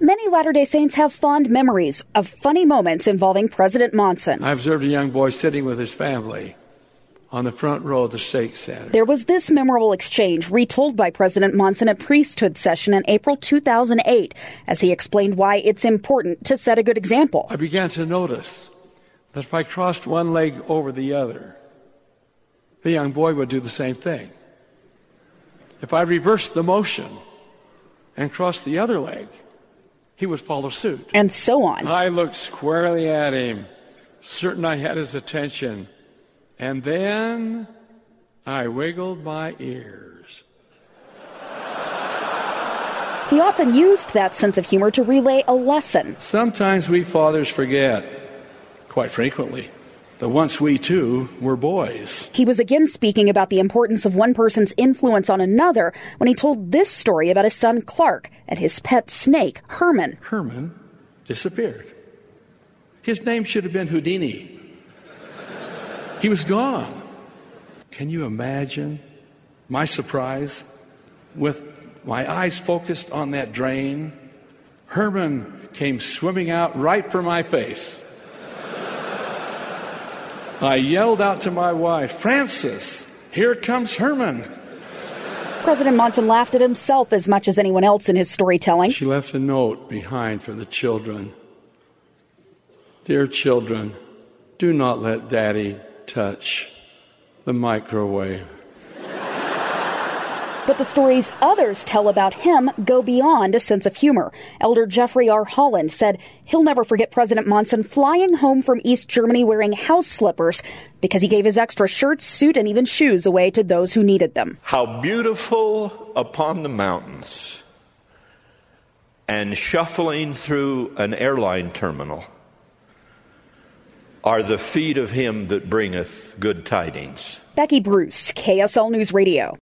Many Latter day Saints have fond memories of funny moments involving President Monson. I observed a young boy sitting with his family on the front row of the Stake Center. There was this memorable exchange retold by President Monson at priesthood session in April 2008 as he explained why it's important to set a good example. I began to notice that if I crossed one leg over the other, the young boy would do the same thing. If I reversed the motion and crossed the other leg, he would follow suit. And so on. I looked squarely at him, certain I had his attention. And then I wiggled my ears. He often used that sense of humor to relay a lesson. Sometimes we fathers forget, quite frequently, that once we too were boys. He was again speaking about the importance of one person's influence on another when he told this story about his son Clark and his pet snake, Herman. Herman disappeared. His name should have been Houdini. He was gone. Can you imagine my surprise with my eyes focused on that drain? Herman came swimming out right for my face. I yelled out to my wife, Frances, here comes Herman. President Monson laughed at himself as much as anyone else in his storytelling. She left a note behind for the children. Dear children, do not let daddy touch the microwave. But the stories others tell about him go beyond a sense of humor. Elder Jeffrey R. Holland said he'll never forget President Monson flying home from East Germany wearing house slippers because he gave his extra shirt, suit, and even shoes away to those who needed them. How beautiful upon the mountains and shuffling through an airline terminal are the feet of him that bringeth good tidings. Becky Bruce, KSL News Radio.